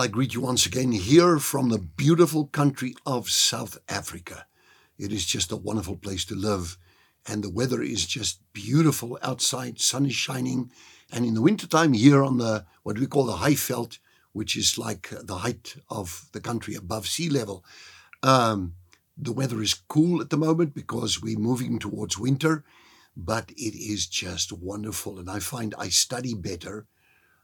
Well, I greet you once again here from the beautiful country of South Africa. It is just a wonderful place to live, and the weather is just beautiful outside. Sun is shining, and in the wintertime here on the what we call the high veld, which is like the height of the country above sea level, um, the weather is cool at the moment because we're moving towards winter, but it is just wonderful, and I find I study better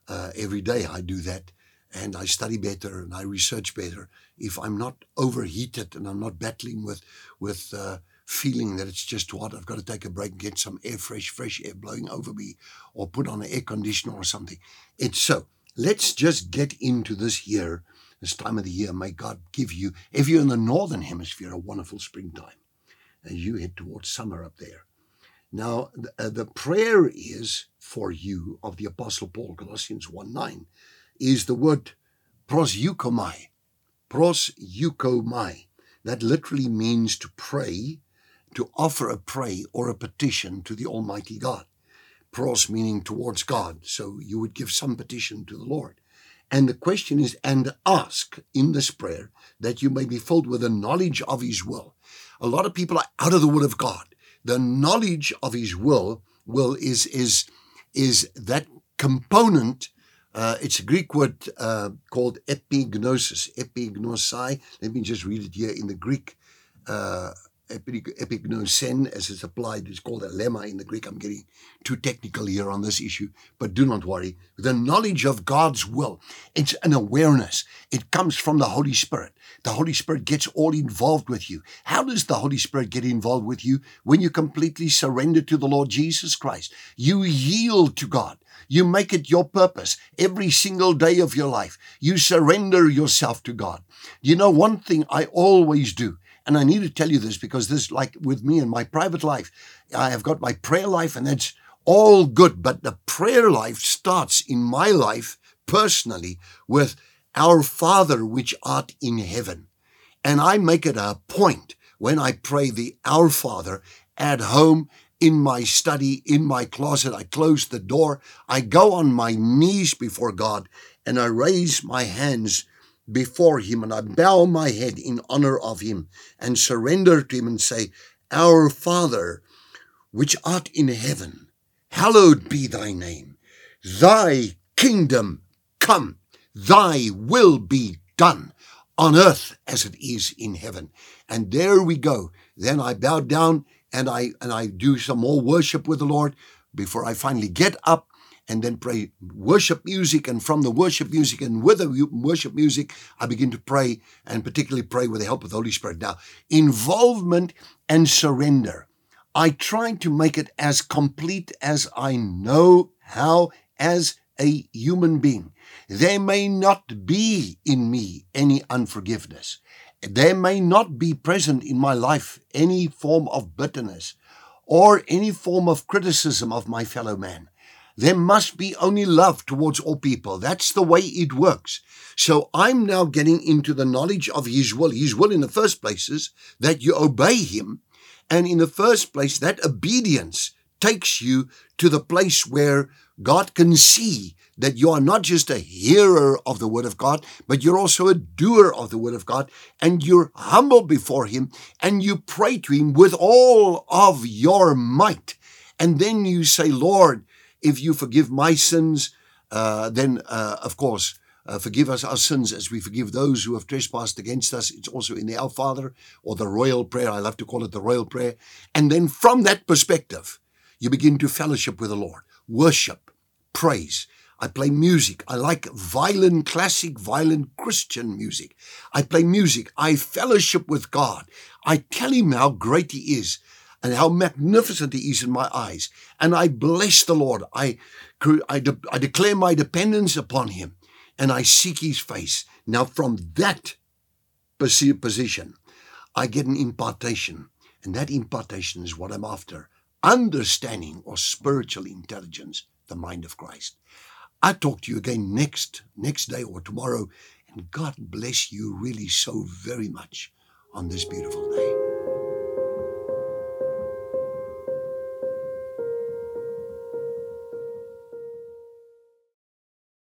uh, every day. I do that and I study better and I research better if I'm not overheated and I'm not battling with with uh, feeling that it's just what I've got to take a break and get some air, fresh, fresh air blowing over me, or put on an air conditioner or something. It's so. Let's just get into this year, this time of the year. May God give you, if you're in the northern hemisphere, a wonderful springtime as you head towards summer up there. Now, the, uh, the prayer is for you of the Apostle Paul, Colossians 1 9 is the word proseuchomai. Proseuchomai. That literally means to pray, to offer a pray or a petition to the Almighty God. Pros meaning towards God. So you would give some petition to the Lord. And the question is, and ask in this prayer that you may be filled with the knowledge of His will. A lot of people are out of the will of God. The knowledge of His will, will is is is that component uh, it's a Greek word uh, called epignosis, epignosai. Let me just read it here in the Greek. Uh, epignosen, as it's applied, it's called a lemma in the Greek. I'm getting too technical here on this issue, but do not worry. The knowledge of God's will, it's an awareness. It comes from the Holy Spirit. The Holy Spirit gets all involved with you. How does the Holy Spirit get involved with you? When you completely surrender to the Lord Jesus Christ, you yield to God. You make it your purpose every single day of your life. You surrender yourself to God. You know, one thing I always do, and I need to tell you this because this, like with me in my private life, I have got my prayer life and that's all good. But the prayer life starts in my life personally with our Father which art in heaven. And I make it a point when I pray the Our Father at home in my study, in my closet. I close the door. I go on my knees before God and I raise my hands before Him and I bow my head in honor of Him and surrender to Him and say, Our Father, which art in heaven, hallowed be thy name. Thy kingdom come, thy will be done on earth as it is in heaven. And there we go. Then I bow down and I and I do some more worship with the Lord before I finally get up and then pray worship music and from the worship music and with the worship music I begin to pray and particularly pray with the help of the Holy Spirit. Now, involvement and surrender. I try to make it as complete as I know how as a human being. There may not be in me any unforgiveness. There may not be present in my life any form of bitterness or any form of criticism of my fellow man. There must be only love towards all people. That's the way it works. So I'm now getting into the knowledge of His will. His will, in the first place, is that you obey Him. And in the first place, that obedience takes you to the place where God can see that you are not just a hearer of the word of God, but you're also a doer of the word of God, and you're humble before Him, and you pray to Him with all of your might. And then you say, Lord, if you forgive my sins, uh, then uh, of course, uh, forgive us our sins as we forgive those who have trespassed against us. It's also in the Our Father or the royal prayer. I love to call it the royal prayer. And then from that perspective, you begin to fellowship with the Lord, worship, praise. I play music. I like violent, classic, violent Christian music. I play music. I fellowship with God. I tell him how great he is and how magnificent he is in my eyes. And I bless the Lord. I, I, de- I declare my dependence upon him and I seek his face. Now, from that position, I get an impartation. And that impartation is what I'm after understanding or spiritual intelligence, the mind of Christ. I talk to you again next next day or tomorrow, and God bless you really so very much on this beautiful day.